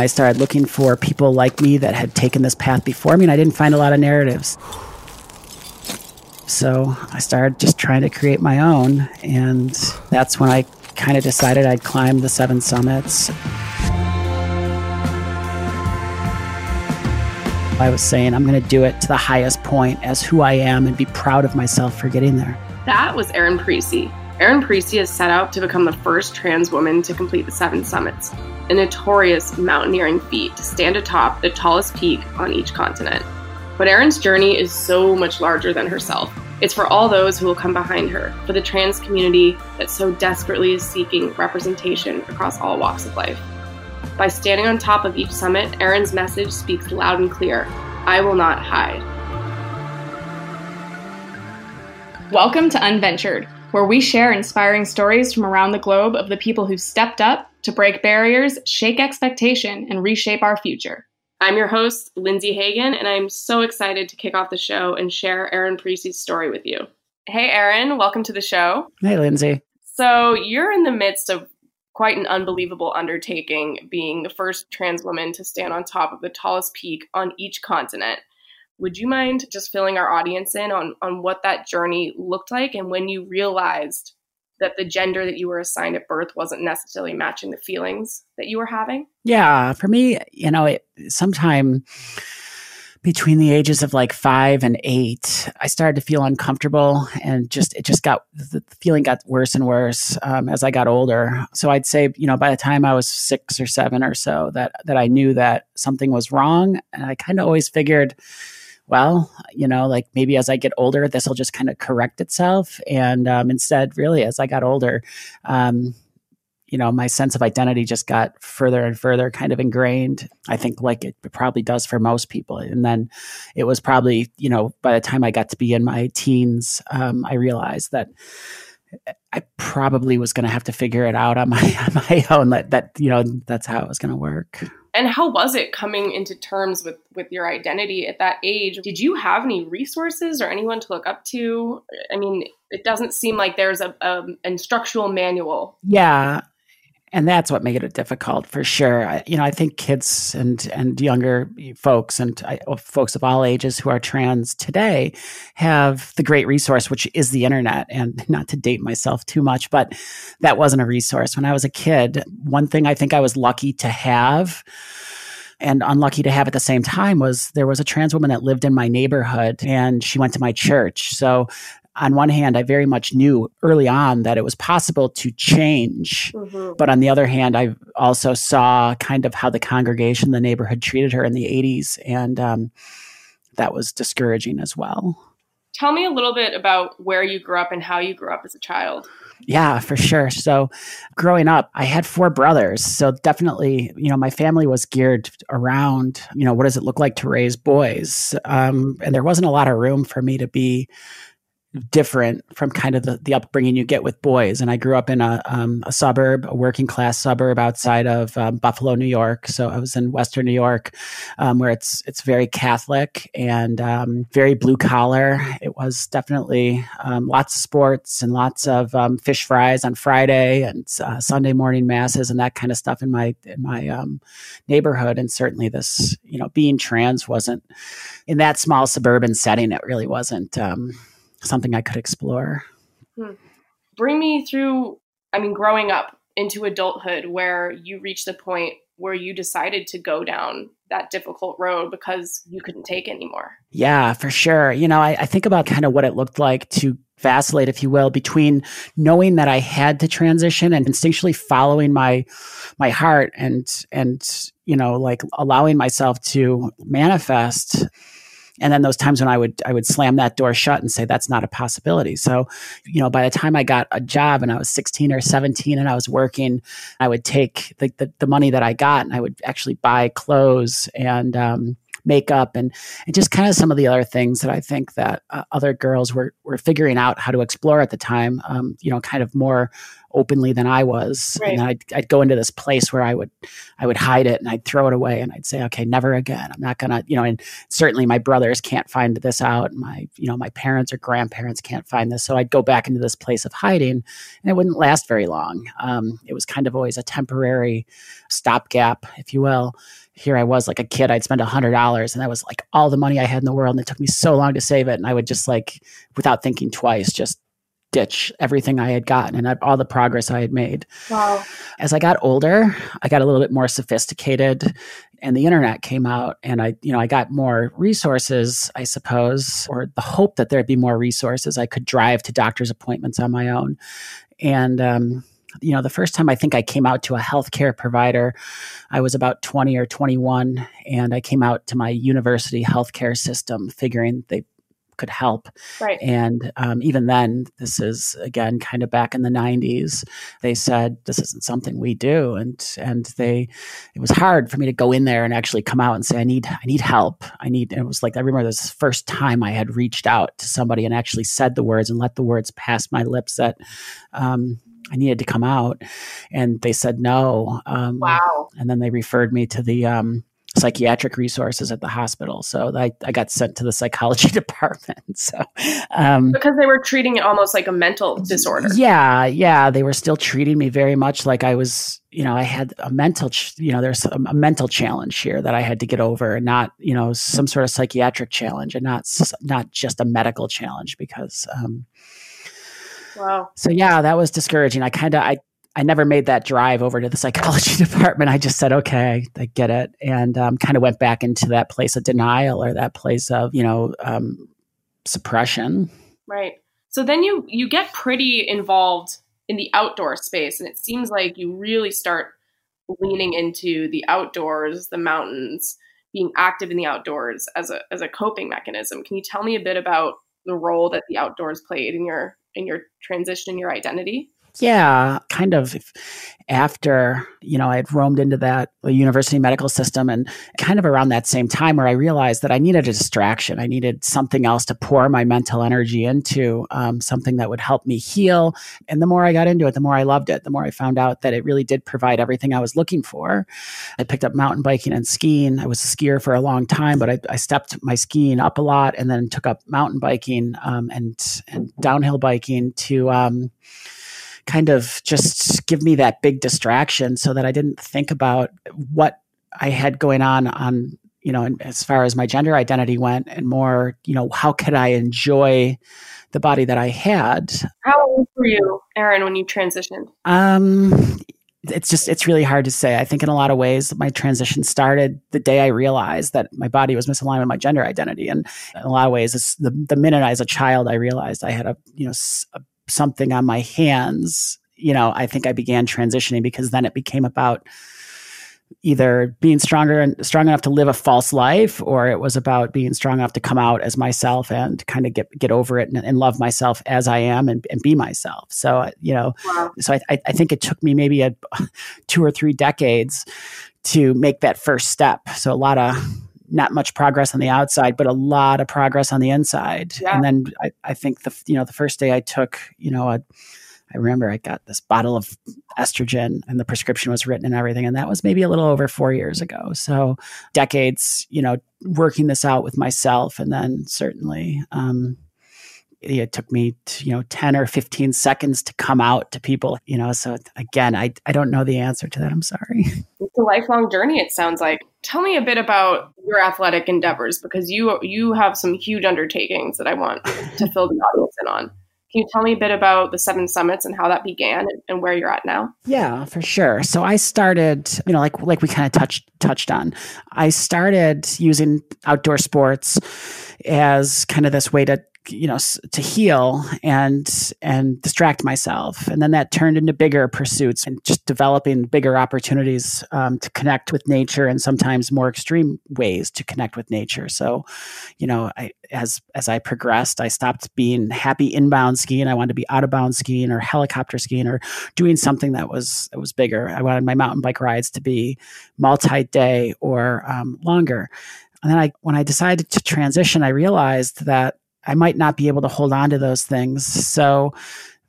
I started looking for people like me that had taken this path before me, and I didn't find a lot of narratives. So I started just trying to create my own, and that's when I kind of decided I'd climb the seven summits. I was saying I'm going to do it to the highest point as who I am and be proud of myself for getting there. That was Erin Parisi. Erin Parisi has set out to become the first trans woman to complete the seven summits, a notorious mountaineering feat to stand atop the tallest peak on each continent. But Erin's journey is so much larger than herself. It's for all those who will come behind her, for the trans community that so desperately is seeking representation across all walks of life. By standing on top of each summit, Erin's message speaks loud and clear I will not hide. Welcome to Unventured where we share inspiring stories from around the globe of the people who stepped up to break barriers, shake expectation, and reshape our future. I'm your host, Lindsay Hagan, and I'm so excited to kick off the show and share Erin Parisi's story with you. Hey, Erin, welcome to the show. Hey, Lindsay. So, you're in the midst of quite an unbelievable undertaking, being the first trans woman to stand on top of the tallest peak on each continent. Would you mind just filling our audience in on, on what that journey looked like and when you realized that the gender that you were assigned at birth wasn't necessarily matching the feelings that you were having? Yeah, for me, you know, it, sometime between the ages of like five and eight, I started to feel uncomfortable and just, it just got, the feeling got worse and worse um, as I got older. So I'd say, you know, by the time I was six or seven or so, that, that I knew that something was wrong. And I kind of always figured, well, you know, like maybe as I get older, this will just kind of correct itself. And um, instead, really, as I got older, um, you know, my sense of identity just got further and further kind of ingrained. I think like it probably does for most people. And then it was probably, you know, by the time I got to be in my teens, um, I realized that I probably was going to have to figure it out on my on my own. That that you know that's how it was going to work and how was it coming into terms with with your identity at that age? Did you have any resources or anyone to look up to? I mean it doesn't seem like there's a, a instructional manual. Yeah and that's what made it difficult for sure. I, you know, I think kids and and younger folks and I, oh, folks of all ages who are trans today have the great resource, which is the internet. And not to date myself too much, but that wasn't a resource when I was a kid. One thing I think I was lucky to have and unlucky to have at the same time was there was a trans woman that lived in my neighborhood and she went to my church. So on one hand, I very much knew early on that it was possible to change. Mm-hmm. But on the other hand, I also saw kind of how the congregation, the neighborhood treated her in the 80s. And um, that was discouraging as well. Tell me a little bit about where you grew up and how you grew up as a child. Yeah, for sure. So, growing up, I had four brothers. So, definitely, you know, my family was geared around, you know, what does it look like to raise boys? Um, and there wasn't a lot of room for me to be different from kind of the, the upbringing you get with boys. And I grew up in a, um, a suburb, a working class suburb outside of um, Buffalo, New York. So I was in Western New York, um, where it's it's very Catholic and um, very blue collar. It was definitely um, lots of sports and lots of um, fish fries on Friday and uh, Sunday morning masses and that kind of stuff in my in my neighborhood. And certainly this, you know, being trans wasn't in that small suburban setting. It really wasn't something I could explore. Hmm. Bring me through, I mean, growing up into adulthood where you reached the point where you decided to go down that difficult road because you couldn't take anymore. Yeah, for sure. You know, I, I think about kind of what it looked like to vacillate, if you will, between knowing that I had to transition and instinctually following my my heart and and you know, like allowing myself to manifest and then those times when I would I would slam that door shut and say that's not a possibility. So, you know, by the time I got a job and I was 16 or 17 and I was working, I would take the the, the money that I got and I would actually buy clothes and um, makeup and and just kind of some of the other things that I think that uh, other girls were were figuring out how to explore at the time. Um, you know, kind of more openly than I was. Right. And I'd, I'd go into this place where I would, I would hide it and I'd throw it away and I'd say, okay, never again. I'm not gonna, you know, and certainly my brothers can't find this out. My, you know, my parents or grandparents can't find this. So I'd go back into this place of hiding and it wouldn't last very long. Um, it was kind of always a temporary stopgap, if you will here I was like a kid, I'd spend a hundred dollars and that was like all the money I had in the world. And it took me so long to save it. And I would just like, without thinking twice, just ditch everything I had gotten and all the progress I had made. Wow. As I got older, I got a little bit more sophisticated and the internet came out and I, you know, I got more resources, I suppose, or the hope that there'd be more resources. I could drive to doctor's appointments on my own. And, um, you know, the first time I think I came out to a healthcare provider, I was about 20 or 21, and I came out to my university healthcare system figuring they could help. Right. And um, even then, this is again kind of back in the 90s. They said this isn't something we do, and and they it was hard for me to go in there and actually come out and say I need I need help. I need. It was like I remember this first time I had reached out to somebody and actually said the words and let the words pass my lips that. Um, I needed to come out, and they said no. Um, wow! And then they referred me to the um, psychiatric resources at the hospital. So I, I got sent to the psychology department. So um, because they were treating it almost like a mental disorder. Yeah, yeah, they were still treating me very much like I was. You know, I had a mental. Ch- you know, there's a, a, mental challenge here that I had to get over, and not you know some sort of psychiatric challenge, and not not just a medical challenge because. Um, Wow. So yeah, that was discouraging. I kind of I I never made that drive over to the psychology department. I just said, okay, I get it, and um, kind of went back into that place of denial or that place of you know um, suppression. Right. So then you you get pretty involved in the outdoor space, and it seems like you really start leaning into the outdoors, the mountains, being active in the outdoors as a as a coping mechanism. Can you tell me a bit about the role that the outdoors played in your in your transition, your identity? Yeah, kind of after, you know, I had roamed into that university medical system and kind of around that same time where I realized that I needed a distraction. I needed something else to pour my mental energy into, um, something that would help me heal. And the more I got into it, the more I loved it, the more I found out that it really did provide everything I was looking for. I picked up mountain biking and skiing. I was a skier for a long time, but I, I stepped my skiing up a lot and then took up mountain biking um, and, and downhill biking to, um, kind of just give me that big distraction so that I didn't think about what I had going on on you know as far as my gender identity went and more you know how could I enjoy the body that I had. How old were you, Erin, when you transitioned? Um it's just it's really hard to say. I think in a lot of ways my transition started the day I realized that my body was misaligned with my gender identity, and in a lot of ways, it's the the minute I was a child I realized I had a you know a something on my hands, you know, I think I began transitioning because then it became about either being stronger and strong enough to live a false life or it was about being strong enough to come out as myself and kind of get get over it and, and love myself as I am and, and be myself. So, uh, you know, wow. so I, I think it took me maybe a two or three decades to make that first step. So a lot of not much progress on the outside, but a lot of progress on the inside. Yeah. And then I, I think the you know the first day I took you know a, I remember I got this bottle of estrogen and the prescription was written and everything, and that was maybe a little over four years ago. So decades, you know, working this out with myself, and then certainly. Um, it took me to, you know 10 or 15 seconds to come out to people you know so again i, I don't know the answer to that i'm sorry it's a lifelong journey it sounds like tell me a bit about your athletic endeavors because you you have some huge undertakings that i want to fill the audience in on can you tell me a bit about the seven summits and how that began and, and where you're at now? Yeah, for sure. So I started, you know, like like we kind of touched touched on. I started using outdoor sports as kind of this way to you know to heal and and distract myself. And then that turned into bigger pursuits and just developing bigger opportunities um, to connect with nature and sometimes more extreme ways to connect with nature. So you know I, as as i progressed i stopped being happy inbound skiing. I wanted to be out of bound skiing or helicopter skiing or doing something that was that was bigger. I wanted my mountain bike rides to be multi-day or um, longer. And then I, when I decided to transition, I realized that I might not be able to hold on to those things. So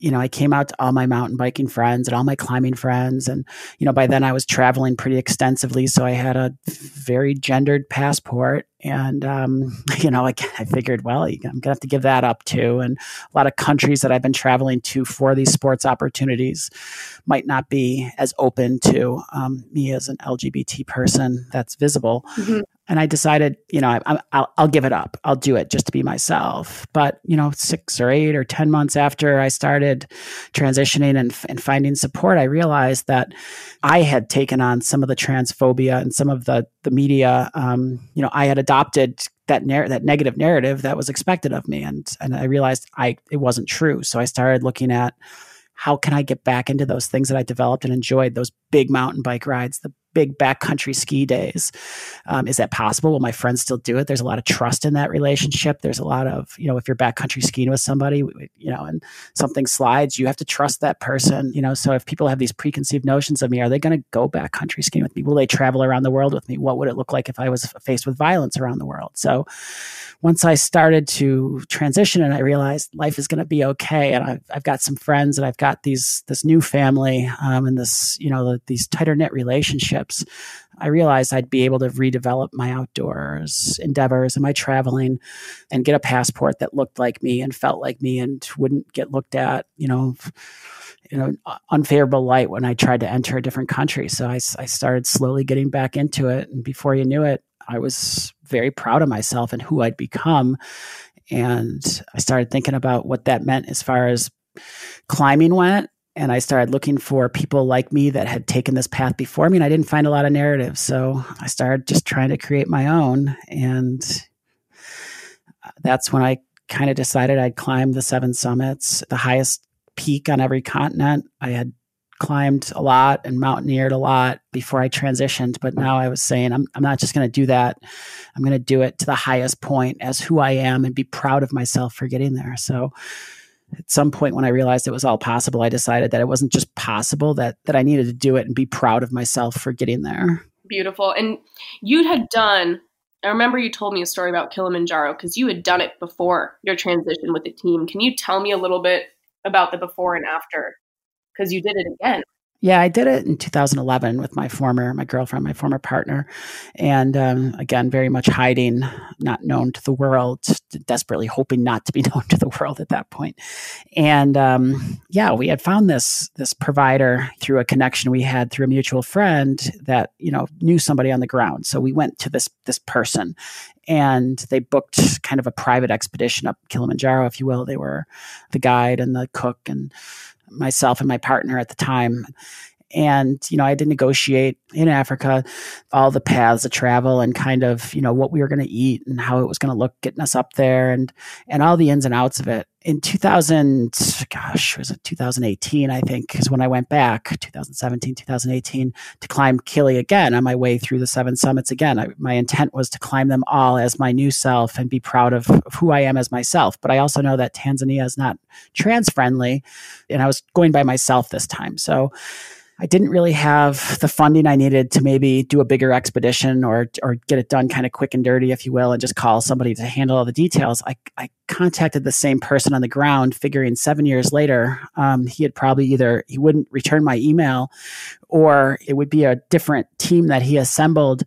you know, I came out to all my mountain biking friends and all my climbing friends. And, you know, by then I was traveling pretty extensively. So I had a very gendered passport. And, um, you know, I, I figured, well, I'm going to have to give that up too. And a lot of countries that I've been traveling to for these sports opportunities might not be as open to um, me as an LGBT person that's visible. Mm-hmm and I decided, you know, I, will give it up. I'll do it just to be myself. But you know, six or eight or ten months after I started transitioning and, and finding support, I realized that I had taken on some of the transphobia and some of the the media. Um, you know, I had adopted that narr- that negative narrative that was expected of me, and and I realized I it wasn't true. So I started looking at how can I get back into those things that I developed and enjoyed, those big mountain bike rides, the big backcountry ski days. Um, is that possible? Will my friends still do it? There's a lot of trust in that relationship. There's a lot of, you know, if you're backcountry skiing with somebody, you know, and something slides, you have to trust that person, you know. So if people have these preconceived notions of me, are they going to go backcountry skiing with me? Will they travel around the world with me? What would it look like if I was faced with violence around the world? So once I started to transition and I realized life is going to be okay, and I've, I've, got some friends and I've got these this new family um, and this you know the, these tighter knit relationships, I realized I'd be able to redevelop my outdoors endeavors and my traveling, and get a passport that looked like me and felt like me and wouldn't get looked at you know you know unfavorable light when I tried to enter a different country. So I, I started slowly getting back into it, and before you knew it, I was very proud of myself and who I'd become. And I started thinking about what that meant as far as climbing went. And I started looking for people like me that had taken this path before me. And I didn't find a lot of narratives. So I started just trying to create my own. And uh, that's when I kind of decided I'd climb the seven summits, the highest peak on every continent. I had climbed a lot and mountaineered a lot before I transitioned. But now I was saying, I'm, I'm not just going to do that. I'm going to do it to the highest point as who I am and be proud of myself for getting there. So at some point when I realized it was all possible, I decided that it wasn't just possible, that, that I needed to do it and be proud of myself for getting there. Beautiful. And you had done I remember you told me a story about Kilimanjaro because you had done it before your transition with the team. Can you tell me a little bit about the before and after? because you did it again. Yeah, I did it in 2011 with my former, my girlfriend, my former partner. And um, again, very much hiding, not known to the world, desperately hoping not to be known to the world at that point. And um, yeah, we had found this, this provider through a connection we had through a mutual friend that, you know, knew somebody on the ground. So we went to this, this person and they booked kind of a private expedition up Kilimanjaro, if you will. They were the guide and the cook and myself and my partner at the time. And, you know, I had to negotiate in Africa all the paths of travel and kind of, you know, what we were going to eat and how it was going to look getting us up there and, and all the ins and outs of it. In 2000, gosh, was it 2018, I think, is when I went back, 2017, 2018, to climb Kili again on my way through the seven summits again. I, my intent was to climb them all as my new self and be proud of, of who I am as myself. But I also know that Tanzania is not trans friendly. And I was going by myself this time. So, I didn't really have the funding I needed to maybe do a bigger expedition or or get it done kind of quick and dirty, if you will, and just call somebody to handle all the details. I, I contacted the same person on the ground, figuring seven years later, um, he had probably either he wouldn't return my email, or it would be a different team that he assembled.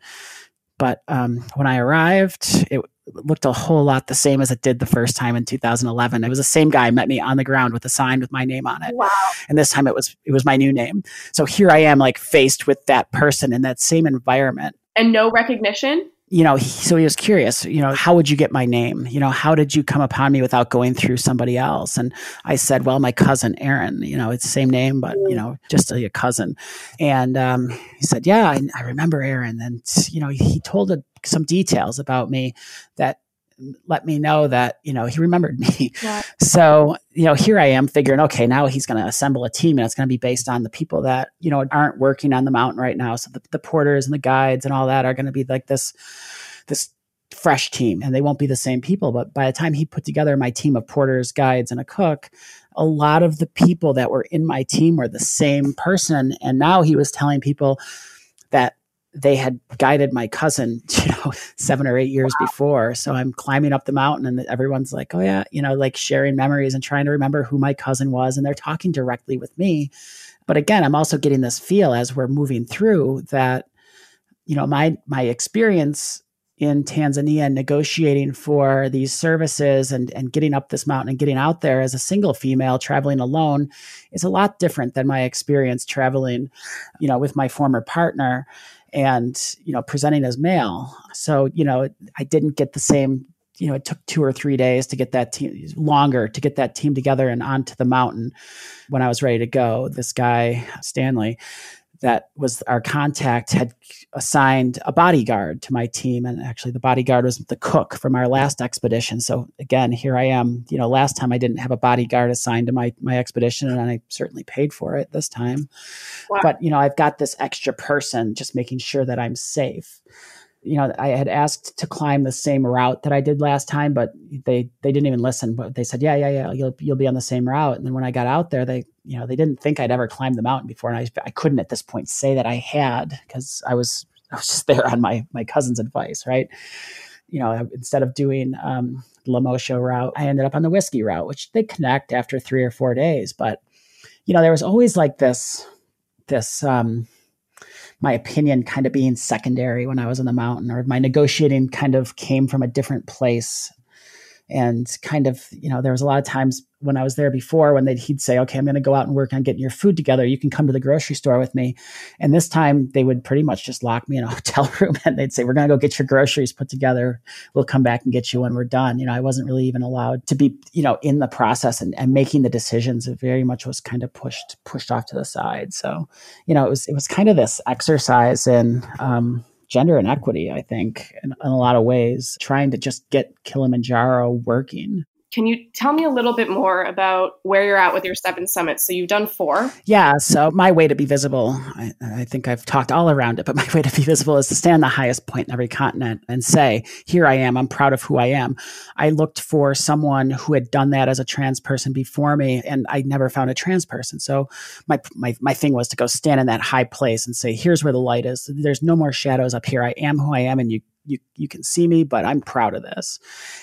But um, when I arrived, it looked a whole lot the same as it did the first time in 2011. It was the same guy met me on the ground with a sign with my name on it. Wow. And this time it was it was my new name. So here I am like faced with that person in that same environment. And no recognition? You know, he, so he was curious, you know, how would you get my name? You know, how did you come upon me without going through somebody else? And I said, well, my cousin Aaron, you know, it's the same name, but, you know, just a, a cousin. And um, he said, yeah, I, I remember Aaron. And, you know, he told some details about me that let me know that you know he remembered me. Yeah. so you know here i am figuring okay now he's going to assemble a team and it's going to be based on the people that you know aren't working on the mountain right now. So the, the porters and the guides and all that are going to be like this this fresh team and they won't be the same people. But by the time he put together my team of porters guides and a cook a lot of the people that were in my team were the same person. And now he was telling people that they had guided my cousin, you know, seven or eight years wow. before. So I'm climbing up the mountain and everyone's like, oh, yeah, you know, like sharing memories and trying to remember who my cousin was. And they're talking directly with me. But again, I'm also getting this feel as we're moving through that, you know, my my experience in Tanzania negotiating for these services and, and getting up this mountain and getting out there as a single female traveling alone is a lot different than my experience traveling, you know, with my former partner and, you know, presenting as male. So, you know, I didn't get the same, you know, it took two or three days to get that team longer to get that team together and onto the mountain when I was ready to go. This guy, Stanley, that was our contact had assigned a bodyguard to my team and actually the bodyguard was the cook from our last expedition. So again here i am you know last time i didn't have a bodyguard assigned to my my expedition and i certainly paid for it this time. Wow. but you know i've got this extra person just making sure that i'm safe you know, I had asked to climb the same route that I did last time, but they they didn't even listen. But they said, "Yeah, yeah, yeah, you'll you'll be on the same route." And then when I got out there, they you know they didn't think I'd ever climbed the mountain before, and I I couldn't at this point say that I had because I was I was just there on my my cousin's advice, right? You know, instead of doing um, the Lemosho route, I ended up on the whiskey route, which they connect after three or four days. But you know, there was always like this this um, my opinion kind of being secondary when I was in the mountain, or my negotiating kind of came from a different place. And kind of, you know, there was a lot of times when I was there before when he'd say, okay, I'm going to go out and work on getting your food together. You can come to the grocery store with me. And this time they would pretty much just lock me in a hotel room and they'd say, we're going to go get your groceries put together. We'll come back and get you when we're done. You know, I wasn't really even allowed to be, you know, in the process and, and making the decisions. It very much was kind of pushed, pushed off to the side. So, you know, it was, it was kind of this exercise in, um, gender inequity, I think, in, in, a lot of ways, trying to just get Kilimanjaro working. Can you tell me a little bit more about where you're at with your seven summits? So you've done four. Yeah. So my way to be visible, I, I, think I've talked all around it, but my way to be visible is to stand the highest point in every continent and say, here I am. I'm proud of who I am. I looked for someone who had done that as a trans person before me, and I never found a trans person. So my, my, my thing was to go stand in that high place and say, here's where the light is. There's no more shadows up here. I am who I am, and you you you can see me, but I'm proud of this.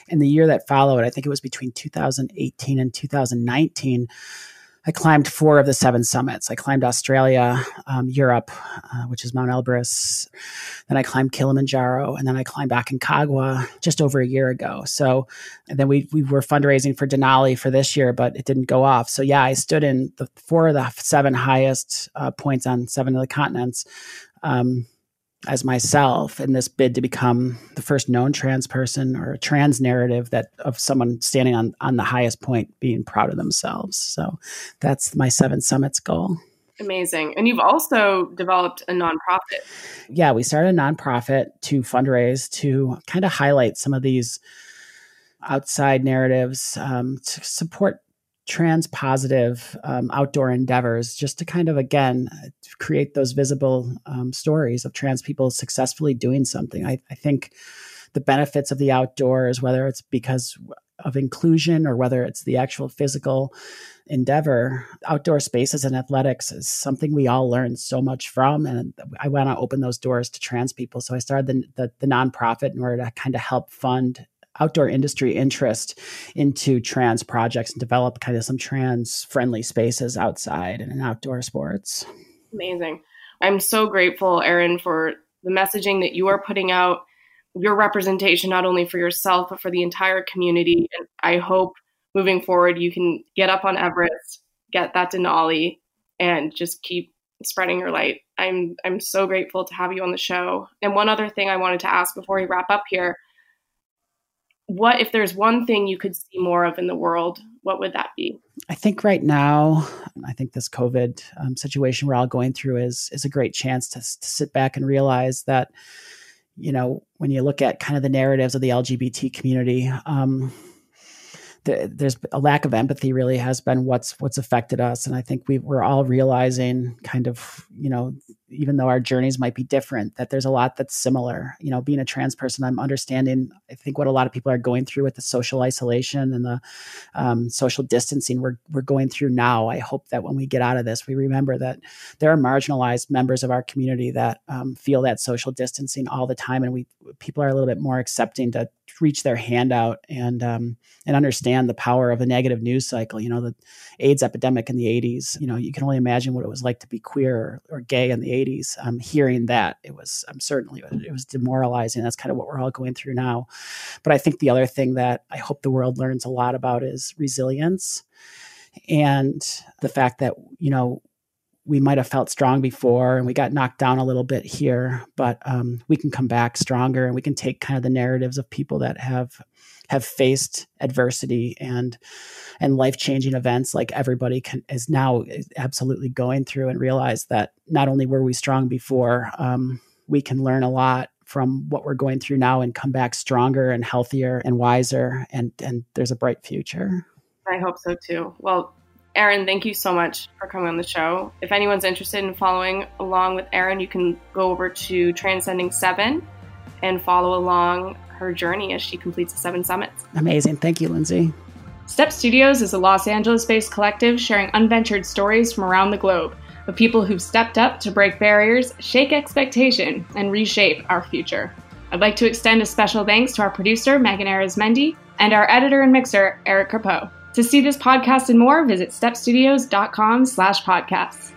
In the year that followed, I think it was between 2018 and 2019. I climbed four of the seven summits. I climbed Australia, um, Europe, uh, which is Mount Elbrus. Then I climbed Kilimanjaro, and then I climbed Aconcagua just over a year ago. So, and then we we were fundraising for Denali for this year, but it didn't go off. So yeah, I stood in the four of the seven highest uh, points on seven of the continents. Um, as myself in this bid to become the first known trans person or a trans narrative that of someone standing on on the highest point being proud of themselves. So that's my seven summits goal. Amazing. And you've also developed a nonprofit. Yeah we started a nonprofit to fundraise to kind of highlight some of these outside narratives um, to support trans positive um, outdoor endeavors just to kind of again create those visible um, stories of trans people successfully doing something. I, I, think the benefits of the outdoors whether it's because of inclusion or whether it's the actual physical endeavor outdoor spaces and athletics is something we all learn so much from and i want to open those doors to trans people. So i started the, the, the nonprofit in order to kind of help fund outdoor industry interest into trans projects and develop kind of some trans friendly spaces outside and in outdoor sports. Amazing. I'm so grateful, Erin, for the messaging that you are putting out, your representation, not only for yourself, but for the entire community. And I hope moving forward, you can get up on Everest, get that Denali, and just keep spreading your light. I'm I'm so grateful to have you on the show. And one other thing I wanted to ask before we wrap up here what if there's one thing you could see more of in the world what would that be? I think right now i think this covid um, situation we're all going through is is a great chance to, to sit back and realize that you know when you look at kind of the narratives of the lgbt community um, the, there's a lack of empathy really has been what's what's affected us. And i think we, we're all realizing kind of you know even though our journeys might be different, that there's a lot that's similar. You know, being a trans person, I'm understanding, I think, what a lot of people are going through with the social isolation and the um, social distancing we're, we're going through now. I hope that when we get out of this, we remember that there are marginalized members of our community that um, feel that social distancing all the time. And we people are a little bit more accepting to reach their hand out and um, and understand the power of a negative news cycle. You know, the AIDS epidemic in the 80s. You know, you can only imagine what it was like to be queer or, or gay in the 80s. Um, hearing that, it was um, certainly it was demoralizing. That's kind of what we're all going through now. But I think the other thing that I hope the world learns a lot about is resilience and the fact that you know we might have felt strong before and we got knocked down a little bit here, but um, we can come back stronger and we can take kind of the narratives of people that have have faced adversity and and life changing events like everybody can is now absolutely going through and realize that not only were we strong before, um, we can learn a lot from what we're going through now and come back stronger and healthier and wiser and and there's a bright future. I hope so too. Well, Erin, thank you so much for coming on the show. If anyone's interested in following along with Erin, you can go over to Transcending Seven and follow along her journey as she completes the seven summits. Amazing. Thank you, Lindsay. Step Studios is a Los Angeles based collective sharing unventured stories from around the globe of people who've stepped up to break barriers, shake expectation, and reshape our future. I'd like to extend a special thanks to our producer, Megan Arizmendi, and our editor and mixer, Eric Carpeau. To see this podcast and more, visit stepstudios.com slash podcasts.